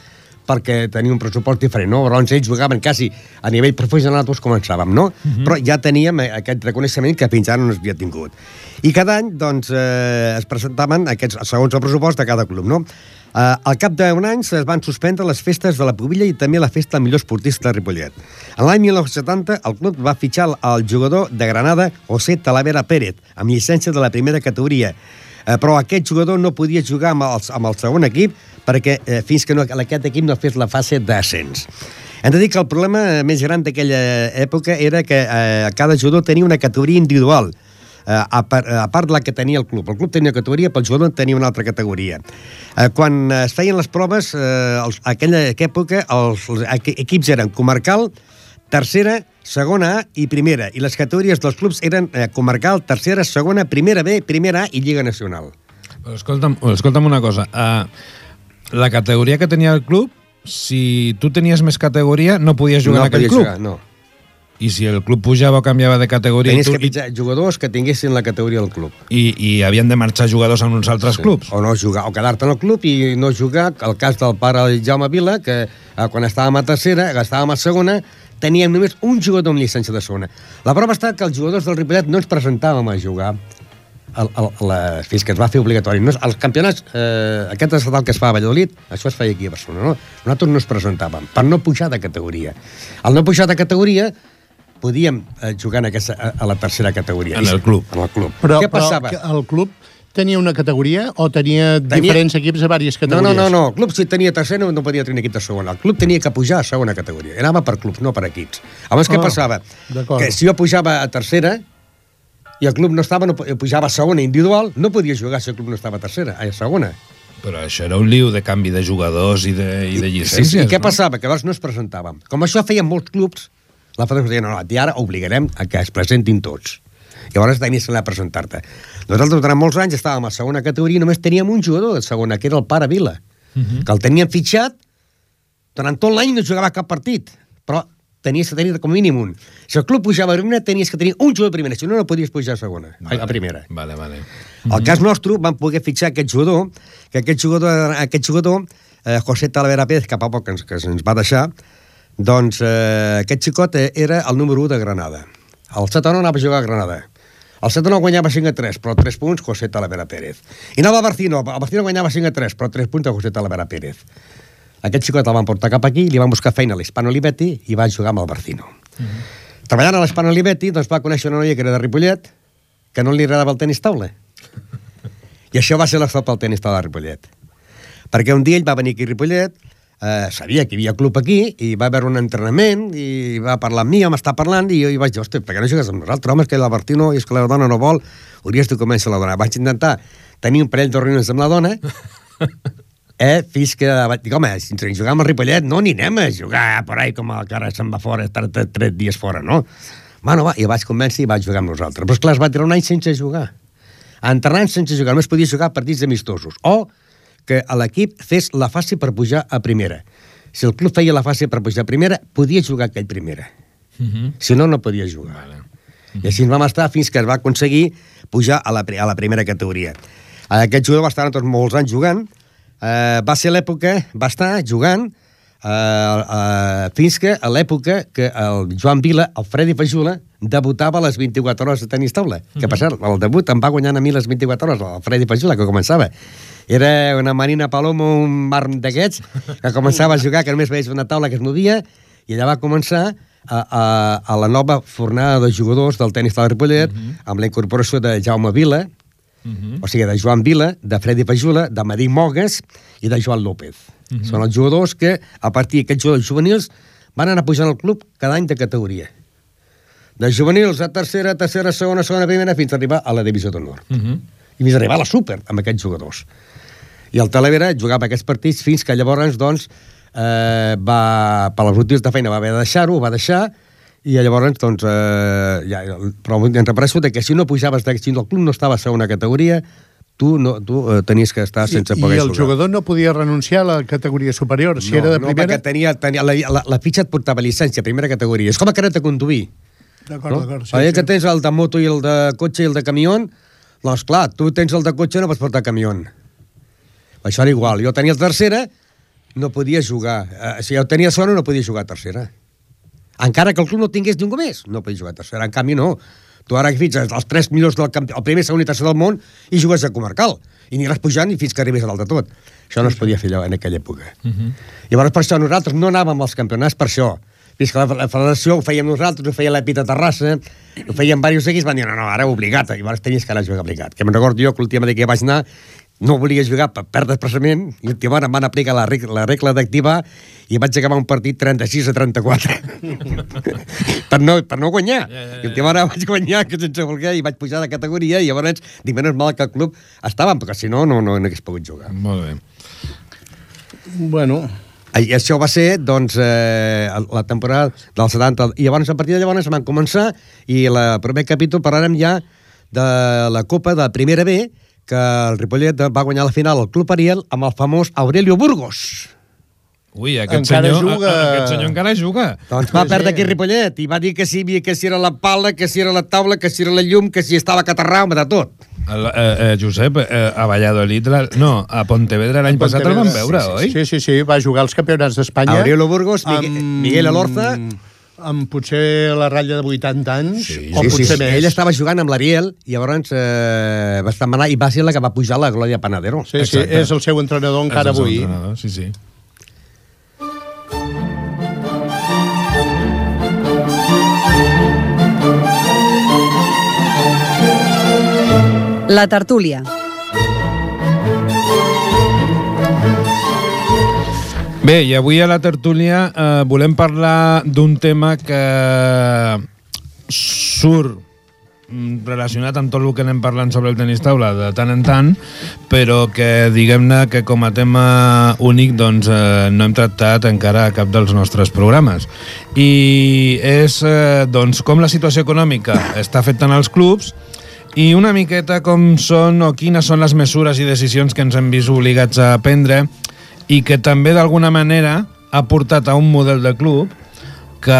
perquè tenia un pressupost diferent, no? Llavors ells jugaven quasi a nivell professional, doncs començàvem, no? Uh -huh. Però ja teníem eh, aquest reconeixement que fins ara no s'havia tingut. I cada any, doncs, eh, es presentaven aquests, segons el pressupost de cada club, no? Eh, al cap d'un any es van suspendre les festes de la Pobilla i també la festa del millor esportista de Ripollet. En l'any 1970, el club va fitxar el jugador de Granada, José Talavera Pérez, amb llicència de la primera categoria. Eh, però aquest jugador no podia jugar amb el, amb el segon equip perquè eh, fins que no, aquest equip no fes la fase d'ascens. Hem de dir que el problema eh, més gran d'aquella època era que eh, cada jugador tenia una categoria individual, eh, a, par, a part de la que tenia el club. El club tenia una categoria, però el jugador tenia una altra categoria. Eh, quan es feien les proves, eh, els, aquella època els, els equi- equips eren comarcal, tercera, segona A i primera, i les categories dels clubs eren eh, comarcal, tercera, segona, primera B, primera A i Lliga Nacional. Però escolta'm, escolta'm una cosa. Uh, la categoria que tenia el club, si tu tenies més categoria, no podies jugar no en aquell club. Jugar, no. I si el club pujava o canviava de categoria Tenies que tu, i, pitjar jugadors que tinguessin la categoria del club. i, i havien de marxar jugadors en uns altres clubs. O no jugar, o quedar-te en el club i no jugar. El cas del pare Jaume Vila, que eh, quan estàvem a tercera, que estàvem a segona, teníem només un jugador amb llicència de segona. La prova està que els jugadors del Ripollet no ens presentàvem a jugar el, el, la, fins que es va fer obligatori. No, els campionats, eh, aquest estatal que es fa a Valladolid, això es feia aquí a Barcelona, no? Nosaltres no ens presentàvem, per no pujar de categoria. Al no pujar de categoria, podíem eh, jugar en aquesta, a, a la tercera categoria. En el club. En el club. Però, Què però passava? que el club tenia una categoria o tenia, Tenia- diferents equips de diverses No, categories? no, no, no. El club, si tenia tercer, no, no podia tenir equip de segona. El club tenia que pujar a segona categoria. Anava per clubs, no per equips. Llavors, què Ah, passava? Que si jo pujava a tercera i el club no estava, no, po- pujava a segona individual, no podia jugar si el club no estava a tercera, a segona. Però això era un liu de canvi de jugadors i de, i de llicències. sí, I què no? passava? Que llavors no es presentàvem. Com això feien molts clubs, la federació deia, no, no, i ara obligarem a que es presentin tots. Llavors tenies que anar a presentar-te. Nosaltres durant molts anys estàvem a segona categoria i només teníem un jugador de segona, que era el pare Vila, uh -huh. que el teníem fitxat, durant tot l'any no jugava cap partit, però tenies que tenir com a mínim un. Si el club pujava a primera, tenies que tenir un jugador a primera, si no, no podies pujar a segona, a, a primera. Vale, vale. Al cas nostre, vam poder fitxar aquest jugador, que aquest jugador, aquest jugador eh, José Talavera Pérez, que fa poc que ens, que ens va deixar, doncs eh, aquest xicot eh, era el número 1 de Granada. El 7 anava a jugar a Granada. El 7 guanyava 5 a 3, però 3 punts José Talavera Pérez. I anava a Barcino, el Barcino guanyava 5 a 3, però 3 punts a José Talavera Pérez. Aquest xicot el van portar cap aquí, li van buscar feina a l'Hispano Olivetti i va jugar amb el Barcino. Treballant a l'Hispano Olivetti, doncs va conèixer una noia que era de Ripollet, que no li agradava el tenis taula. I això va ser l'estat pel tenis taula de Ripollet. Perquè un dia ell va venir aquí a Ripollet, eh, sabia que hi havia club aquí, i va haver un entrenament, i va parlar amb mi, em està parlant, i jo hi vaig dir, hosti, per què no jugues amb nosaltres? Home, és que la Bertino, és que la dona no vol, hauries de començar la dona. Vaig intentar tenir un parell de reunions amb la dona, eh, fins que vaig dir, home, si ens jugar amb el Ripollet, no ni anem a jugar per ahí com el que ara se'n va fora, estar tres, dies fora, no? Bueno, va, i vaig convèncer i vaig jugar amb nosaltres. Però, esclar, es va tirar un any sense jugar. Entrenant sense jugar, només podia jugar partits amistosos. O que a l'equip fes la fase per pujar a primera. Si el club feia la fase per pujar a primera, podia jugar aquell primera. Uh -huh. Si no, no podia jugar. Vale. I així vam estar fins que es va aconseguir pujar a la, a la primera categoria. Aquest jugador va estar tots molts anys jugant, eh, va ser l'època, va estar jugant eh, eh, fins que a l'època que el Joan Vila, el Freddy Fajula, debutava a les 24 hores de tenis taula. Mm -hmm. Que per cert, el debut em va guanyant a mi les 24 hores, el Freddy Fajula, que començava. Era una Marina Palomo, un mar d'aquests, que començava a jugar, que només veies una taula que es movia, i allà va començar a, a, a la nova fornada de jugadors del tenis de Ripollet, mm -hmm. amb la incorporació de Jaume Vila, O sigui, de Joan Vila, de Freddy Pajula, de Madí Mogues i de Joan López. Són els jugadors que, a partir d'aquests jugadors juvenils, van anar pujant al club cada any de categoria. De juvenils a tercera, tercera, segona, segona, primera, fins a arribar a la divisió d'honor. Uh -huh. I fins a arribar a la súper amb aquests jugadors. I el Talavera jugava aquests partits fins que llavors, doncs, eh, va, per les motius de feina va haver de deixar-ho, ho va deixar, i llavors, doncs, eh, ja, però em de que si no pujaves, de, si el club no estava a segona categoria, tu, no, tu eh, tenies que estar sense I, poder I el jugar. jugador no podia renunciar a la categoria superior. Si no, era de no, primera... perquè tenia, tenia la, la, la fitxa et portava llicència, primera categoria. És com a carnet de conduir. D'acord, No? d'acord. Sí, sí. que tens el de moto i el de cotxe i el de camió, doncs clar, tu tens el de cotxe no pots portar camió. Això era igual. Jo tenia el tercera, no podia jugar. Eh, si jo tenia segona, no podia jugar a tercera. Encara que el club no tingués ningú més, no podia jugar a tercera. En canvi, no. Tu ara fitxes els tres millors del camp, el primer, segon i tercer del món i jugues a comarcal. I aniràs pujant i fins que arribis a dalt de tot. Això no es podia fer allò en aquella època. Uh -huh. Llavors, per això nosaltres no anàvem als campionats per això. Fins que la, la federació ho fèiem nosaltres, ho feia l'Epita Terrassa, ho feien diversos equips, van dir, no, no, ara obligat. I llavors tenies que anar a jugar obligat. Que me'n recordo jo que l'última vegada que vaig anar no volia jugar per perdre expressament i últimament em van aplicar la, reg- la regla d'activar i vaig acabar un partit 36 a 34 per, no, per no guanyar Ja, ja, ja. i últimament vaig guanyar que sense voler i vaig pujar de categoria i llavors dic, menys mal que el club estava perquè si no, no, no, no hagués pogut jugar Molt bé. Bueno, i això va ser, doncs, eh, la temporada del 70. I llavors, a partir de llavors, van començar, i el primer capítol parlarem ja de la Copa de Primera B, que el Ripollet va guanyar la final al Club Ariel amb el famós Aurelio Burgos. Ui, aquest Encara senyor, juga. a- a- aquest senyor encara juga. Doncs va Sí, perdre sí. aquí Ripollet i va dir que si, que si era la pala, que si era la taula, que si era la llum, que si estava catarrau, de tot. El, eh, eh, Josep, eh, a Valladolid, la, no, a Pontevedra l'any passat el van veure, sí, oi? Sí, sí, sí, va jugar als campionats d'Espanya. Aurelio Burgos, Miguel, Miguel Alorza... Amb potser la ratlla de 80 anys, Sí, o sí, potser sí, sí. més. Ell estava jugant amb l'Ariel i llavors eh, va estar manar i va ser la que va pujar la Glòria Panadero. Sí, sí, Exacte. és el seu entrenador encara És avui. entrenador, Sí, sí. La tertúlia. Bé, i avui a la tertúlia eh, volem parlar d'un tema que surt mm, relacionat amb tot el que anem parlant sobre el tenis taula de tant en tant, però que diguem-ne que com a tema únic doncs, eh, no hem tractat encara cap dels nostres programes. I és eh, doncs, com la situació econòmica està afectant els clubs i una miqueta com són o quines són les mesures i decisions que ens hem vist obligats a prendre i que també d'alguna manera ha portat a un model de club que,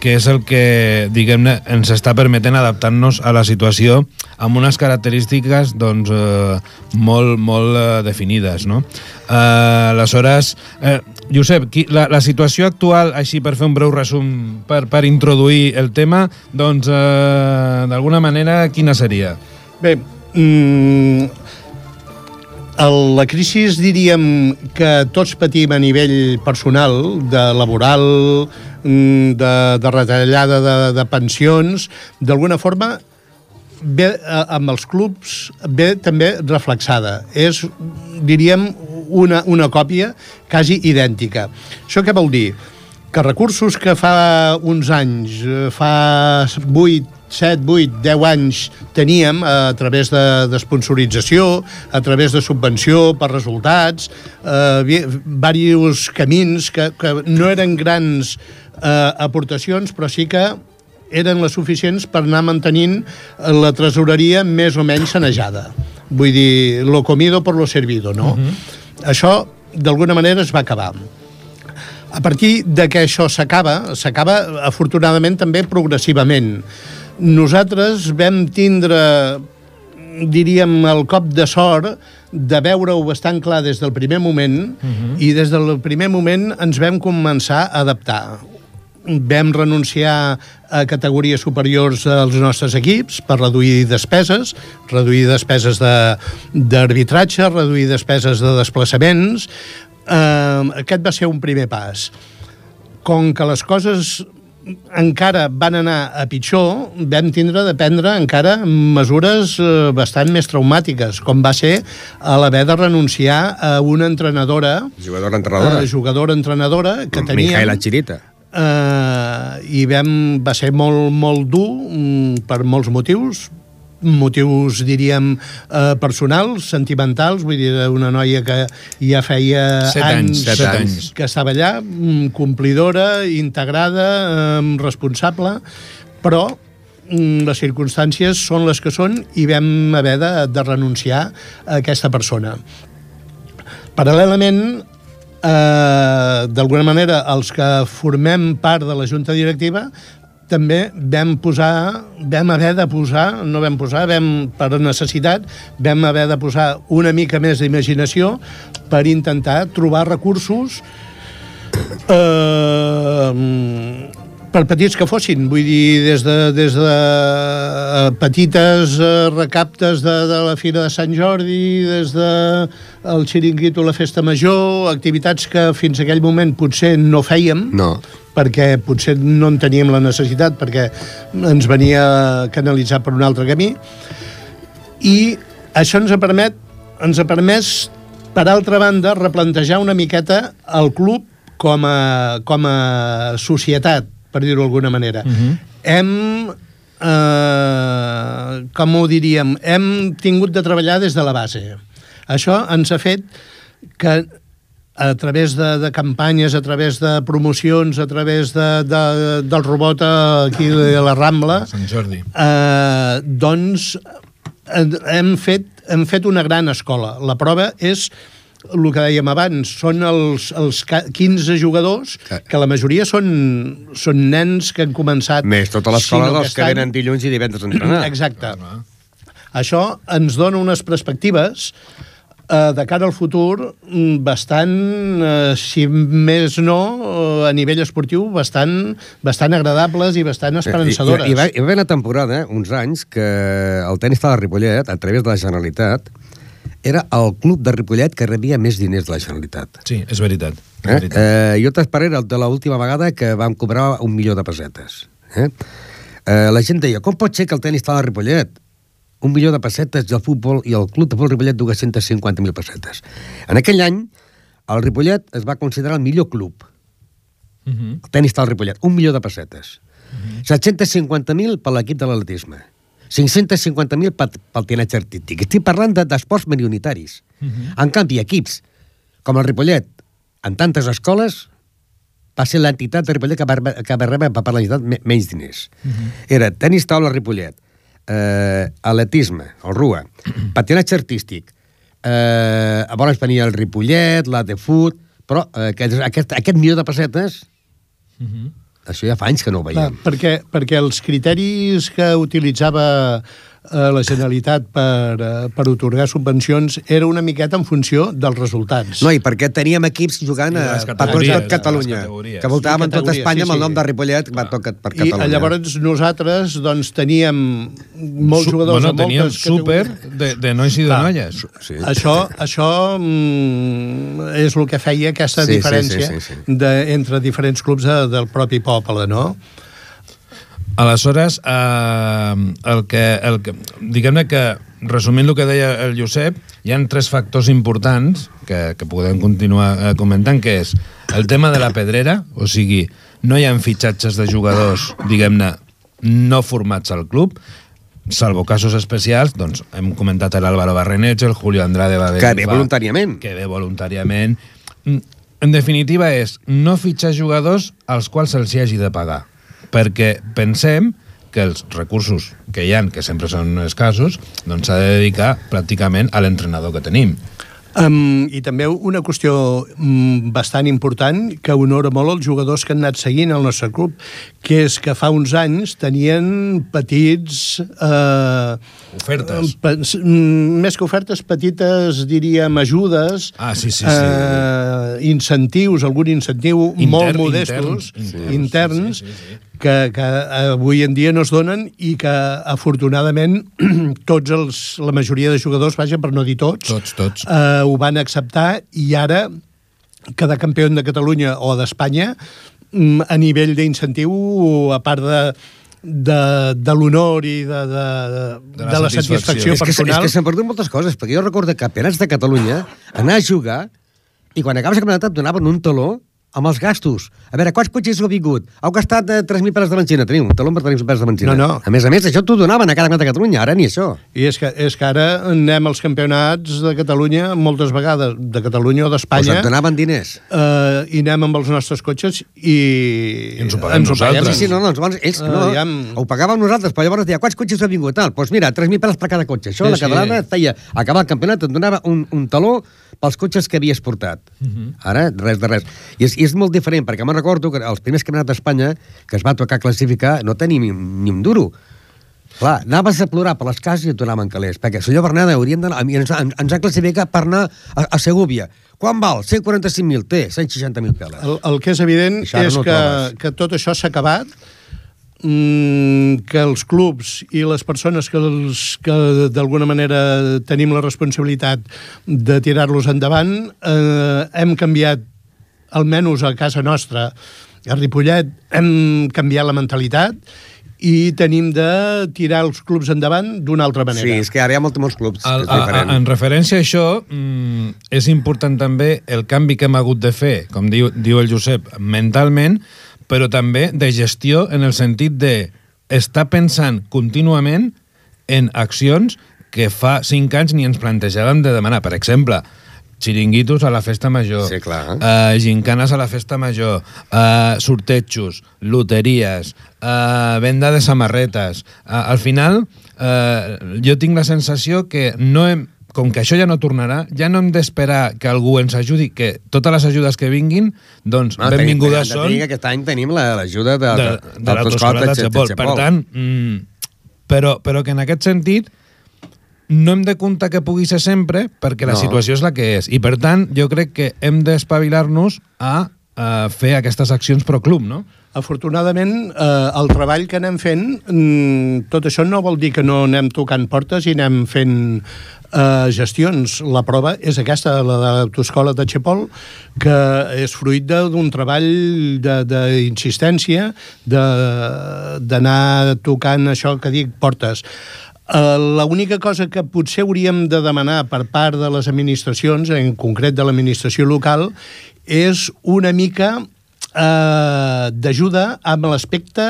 que és el que, diguem-ne, ens està permetent adaptar-nos a la situació amb unes característiques doncs, eh, molt, molt eh, definides. No? Eh, aleshores, eh, Josep, qui, la, la situació actual, així per fer un breu resum, per, per introduir el tema, doncs, eh, d'alguna manera, quina seria? Bé, mm, el- la crisi diríem que tots patim a nivell personal, de laboral, mm, de, de retallada de, de pensions, d'alguna forma ve amb els clubs ve també reflexada. És, diríem, una, una còpia quasi idèntica. Això què vol dir? Que recursos que fa uns anys, eh, fa 8, 7, 8, 10 anys teníem a través de, de sponsorització, a través de subvenció per resultats, eh, diversos camins que, que no eren grans eh, aportacions, però sí que eren les suficients per anar mantenint la tresoreria més o menys sanejada. Vull dir, lo comido por lo servido, no? Uh -huh. Això, d'alguna manera, es va acabar. A partir de que això s'acaba, s'acaba, afortunadament, també progressivament. Nosaltres vam tindre diríem, el cop de sort de veure-ho bastant clar des del primer moment uh -huh. i des del primer moment ens vam començar a adaptar vam renunciar a categories superiors als nostres equips per reduir despeses, reduir despeses de- d'arbitratge, reduir despeses de desplaçaments. Eh, aquest va ser un primer pas. Com que les coses encara van anar a pitjor, vam tindre de prendre encara mesures eh, bastant més traumàtiques, com va ser a l'haver de renunciar a una entrenadora, Jugadora-entrenadora. eh, jugadora-entrenadora, que teníem... Mijaela Chirita. Uh, i vam, va ser molt, molt dur mm, per molts motius motius, diríem, eh, personals, sentimentals, vull dir, una noia que ja feia Set anys, anys, set anys. que estava allà, mm, complidora, integrada, eh, responsable, però mm, les circumstàncies són les que són i vam haver de, de renunciar a aquesta persona. Paral·lelament, eh, d'alguna manera, els que formem part de la junta directiva també vam posar, vam haver de posar, no vam posar, vam, per necessitat, vam haver de posar una mica més d'imaginació per intentar trobar recursos eh, per petits que fossin, vull dir, des de, des de eh, petites eh, recaptes de, de la Fira de Sant Jordi, des de el xiringuito, la Festa Major, activitats que fins aquell moment potser no fèiem, No. perquè potser no en teníem la necessitat, perquè ens venia canalitzat per un altre camí, i això ens ha permet ens ha permès, per altra banda, replantejar una miqueta el club com a, com a societat, per dir-ho d'alguna manera. Uh -huh. Hem, eh, com ho diríem, hem tingut de treballar des de la base. Això ens ha fet que a través de, de campanyes, a través de promocions, a través de, de, del robot aquí a la Rambla, Sant Jordi. eh, doncs eh, hem fet, hem fet una gran escola. La prova és el que dèiem abans, són els, els ca- 15 jugadors, que la majoria són, són nens que han començat... Més tota l'escola dels que any. venen dilluns i divendres a entrenar. Exacte. Això ens dona unes perspectives eh, de cara al futur mm, bastant, eh, si més no, eh, a nivell esportiu, bastant, bastant agradables i bastant esperançadores. I, i, i, va, hi va haver una temporada, uns anys, que el tenis de la Ripollet, a través de la Generalitat, era el club de Ripollet que rebia més diners de la Generalitat. Sí, és veritat. És Eh? veritat. Eh, jo t'esperé de l'última vegada que vam cobrar un milió de pessetes. Eh? Eh, la gent deia, com pot ser que el tenis està a Ripollet? Un milió de pessetes i el futbol i el club de futbol Ripollet 250.000 pessetes. En aquell any, el Ripollet es va considerar el millor club. Uh -huh. El tenis està al Ripollet, un milió de pessetes. Uh -huh. 750.000 per l'equip de l'atletisme. 550.000 pel, pel tinatge artístic. Estic parlant de- d'esports de, milionitaris. Uh -huh. En canvi, equips com el Ripollet, en tantes escoles, va ser l'entitat de Ripollet que va, que va rebre per la me- menys diners. Uh -huh. Era tenis taula Ripollet, eh, atletisme, el RUA, patinatge artístic, eh, a vegades venia el Ripollet, la de Foot, però eh, aquest, aquest, aquest milió de pessetes, uh -huh. Això ja fa anys que no ho Clar, veiem. perquè, perquè els criteris que utilitzava eh, la Generalitat per, eh, per otorgar subvencions era una miqueta en funció dels resultats. No, i perquè teníem equips jugant I a, tot de Catalunya, que voltàvem en Categories, Espanya amb sí, el nom sí. de Ripollet, va tocat per I Catalunya. llavors nosaltres doncs, teníem molts Su- jugadors bueno, amb teníem moltes súper de, de nois i de Clar. noies. Sí. Això, això mm, és el que feia aquesta Sí, sí, diferència sí, sí, sí. De, entre diferents clubs de, del propi poble, no? Aleshores, eh, el que, el que, diguem-ne que, resumint el que deia el Josep, hi han tres factors importants que, que podem continuar eh, comentant, que és el tema de la pedrera, o sigui, no hi ha fitxatges de jugadors, diguem-ne, no formats al club, salvo casos especials, doncs hem comentat l'Àlvaro Barrenets, el Julio Andrade va haver... Que ve voluntàriament. Que ve voluntàriament. Mm, En definitiva és no fitxar jugadors als quals se'ls hi hagi de pagar perquè pensem que els recursos que hi han, que sempre són escassos, doncs s'ha de dedicar pràcticament a l'entrenador que tenim. Um, I també una qüestió um, bastant important que honora molt els jugadors que han anat seguint el nostre club, que és que fa uns anys tenien petits... Eh, Ofertes. pe- mm, més que ofertes, petites, diríem, ajudes, Ah, sí, sí, sí. Eh, incentius, algun incentiu Inter- molt modestos, interns, interns, interns, sí, sí, sí, sí. Que, que avui en dia no es donen i que, afortunadament, tots els, la majoria de jugadors, vaja, per no dir tots, Tots, tots. eh, ho van acceptar i ara cada campió de Catalunya o d'Espanya mm, a nivell d'incentiu, a part de, de, de l'honor i de, de, de, De la de la satisfacció. satisfacció És que, és personal... que s'han perdut moltes coses, perquè jo recordo campionats de Catalunya, anar a jugar, i quan acabes el campionat et donaven un taló amb els gastos. A veure, quants cotxes heu vingut? Heu gastat eh, 3.000 peles de benzina. Teniu un taló per 3.000 peles de benzina. No, no. A més a més, això t'ho donaven a cada de Catalunya, ara ni això. I és que, és que ara anem als campionats de Catalunya moltes vegades, de Catalunya o Pues d'Espanya, et donaven diners. eh, i anem amb els nostres cotxes i... I ens ho paguem nosaltres. Sí, sí, no, no, llavors ells Ah, no, ja em- ho pagàvem nosaltres, però llavors deia, quants cotxes heu vingut? Tal, doncs mira, 3.000 peles per cada cotxe. Això Sí, la sí. catalana et feia, acabar el campionat, et donava un, un taló pels cotxes que havies portat. Mhm. Ara, res de res. I és, i és molt diferent, perquè me'n recordo que els primers campionats d'Espanya que es va tocar classificar no tenia ni, ni un duro. Clar, anaves a plorar per les cases i et donaven calés, perquè senyor Bernada hauríem d'anar... Ens, ens, ha classificat per anar a, a Segúvia. Quan val? 145.000. Té 160.000 peles. El, el que és evident és no que, trobes. que tot això s'ha acabat, mm, que els clubs i les persones que, els, que d'alguna manera tenim la responsabilitat de tirar-los endavant eh, hem canviat, almenys a casa nostra, a Ripollet, hem canviat la mentalitat i tenim de tirar els clubs endavant d'una altra manera. Sí, és que ara hi ha molts, molts clubs. El, és a, a, en referència a això, mm, és important també el canvi que hem hagut de fer, com diu, diu el Josep, mentalment, però també de gestió en el sentit de estar pensant contínuament en accions que fa cinc anys ni ens plantejàvem de demanar. Per exemple, xiringuitos a la festa major, Sí, clar. uh, gincanes a la festa major, uh, sortejos, loteries, uh, venda de samarretes. Uh, al final, uh, jo tinc la sensació que no hem, com que això ja no tornarà, ja no hem d'esperar que algú ens ajudi, que totes les ajudes que vinguin, doncs No, benvingudes tenim, són tenim, Aquest any tenim la- l'ajuda de, de, de, de l'autoscola de Xepol. Per tant, mm, però, però que en aquest sentit no hem de comptar que pugui ser sempre perquè la No. situació és la que és. I per tant, jo crec que hem d'espavilar-nos a, a fer aquestes accions pro club, no? Afortunadament, eh, el treball que anem fent, mm, tot això no vol dir que no anem tocant portes i anem fent eh, gestions. La prova és aquesta, la de l'autoescola de Xepol, que és fruit de- d'un treball de- d'insistència, de- d'anar tocant això que dic, portes. Uh, L'única cosa que potser hauríem de demanar per part de les administracions, en concret de l'administració local, és una mica uh, d'ajuda amb l'aspecte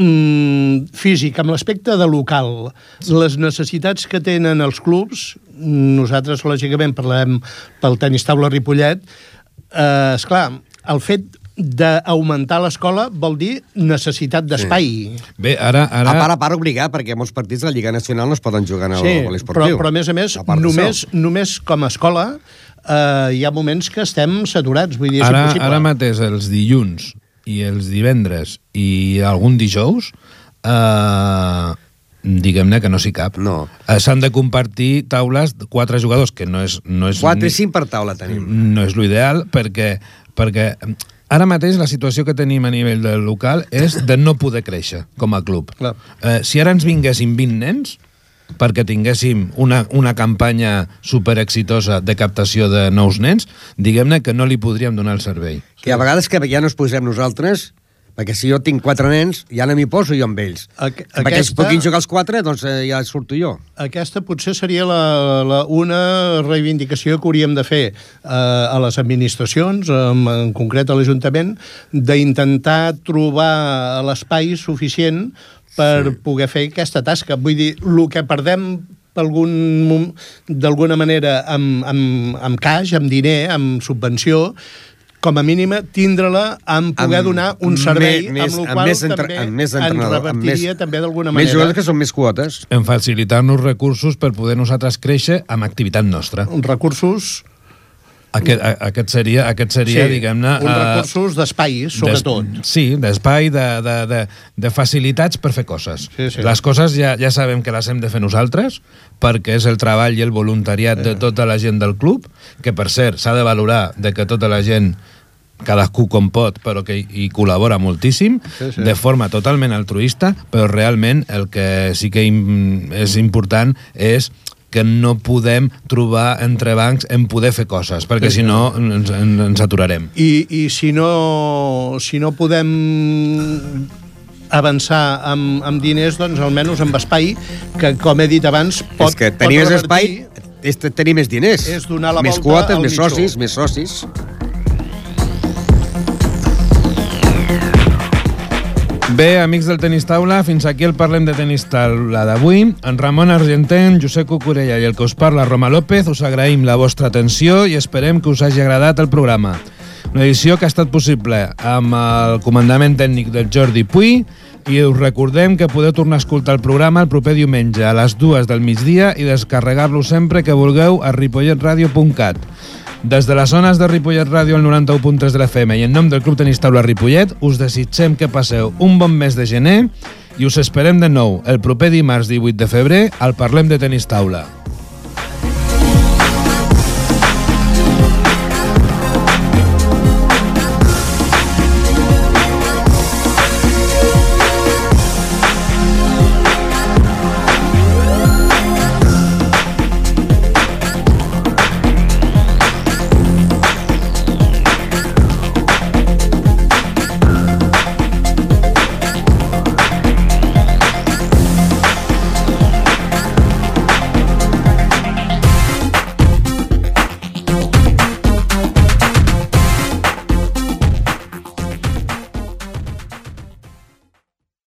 mm, físic, amb l'aspecte de local. Les necessitats que tenen els clubs, nosaltres lògicament parlem pel tenis taula Ripollet, eh, esclar, el fet d'augmentar l'escola vol dir necessitat d'espai. Bé, ara... A ara... part, a part obligar, perquè molts partits de la Lliga Nacional no es poden jugar en el Sí, sí, però, però a més a més, A només, només com a escola eh, hi ha moments que estem saturats, vull dir, és ara, impossible. ara mateix els dilluns i els divendres i algun dijous eh, diguem-ne que no s'hi cap. No. Eh, S'han de compartir taules de quatre jugadors, que no és... No és 4 ni- i 5 per taula tenim. no és l'ideal perquè, perquè ara mateix la situació que tenim a nivell del local és de no poder créixer com a club. Clar. Eh, si ara ens vinguessin 20 nens, perquè tinguéssim una, una campanya super exitosa de captació de nous nens, diguem-ne que no li podríem donar el servei. Que a vegades que ja no ens posem nosaltres, perquè si jo tinc quatre nens, ja no m'hi poso jo amb ells. Aqu- Perquè ells aquesta- puguin jugar els quatre, doncs eh, ja surto jo. Aquesta potser seria la, la, una reivindicació que hauríem de fer eh, a les administracions, en, en concret a l'Ajuntament, d'intentar trobar l'espai suficient per sí. poder fer aquesta tasca. Vull dir, el que perdem d'alguna manera amb, amb, amb caix, amb diner, amb subvenció, com a mínima, tindre-la amb poder Amb donar un servei, més- amb el amb qual més entre- també amb més amb revertiria més- també d'alguna Més manera. jugadors que són més quotes. En facilitar-nos recursos per poder nosaltres créixer amb activitat nostra. recursos Aquest, a- aquest seria, aquest seria sí, diguem-ne... uns eh, recursos d'espai, sobretot. Des, sí, d'espai, de, de, de, de facilitats per fer coses. Sí, sí. Les coses ja, ja sabem que les hem de fer nosaltres, perquè és el treball i el voluntariat de tota la gent del club, que per cert s'ha de valorar de que tota la gent cadascú com pot, però que hi, col·labora moltíssim, Sí, sí. de forma totalment altruista, però realment el que sí que és important és que no podem trobar entre bancs en poder fer coses, perquè si no ens, ens, ens aturarem. I, i si, no, si no podem avançar amb, amb diners, doncs almenys amb espai, que com he dit abans, pot, és que tenir pot més espai és tenir més diners. És donar la més volta quotes, al més mitjó. socis, més socis. Bé, amics del Tenis Taula, fins aquí el Parlem de Tenis Taula d'avui. En Ramon Argenten, Josep Cucurella i el que us parla, Roma López, us agraïm la vostra atenció i esperem que us hagi agradat el programa. Una edició que ha estat possible amb el comandament tècnic del Jordi Puy i us recordem que podeu tornar a escoltar el programa el proper diumenge a les dues del migdia i descarregar-lo sempre que vulgueu a ripolletradio.cat. Des de les zones de Ripollet Ràdio al 91.3 de l'FM i en nom del Club Tenis Taula Ripollet us desitgem que passeu un bon mes de gener i us esperem de nou el proper dimarts 18 de febrer al Parlem de Tenis Taula.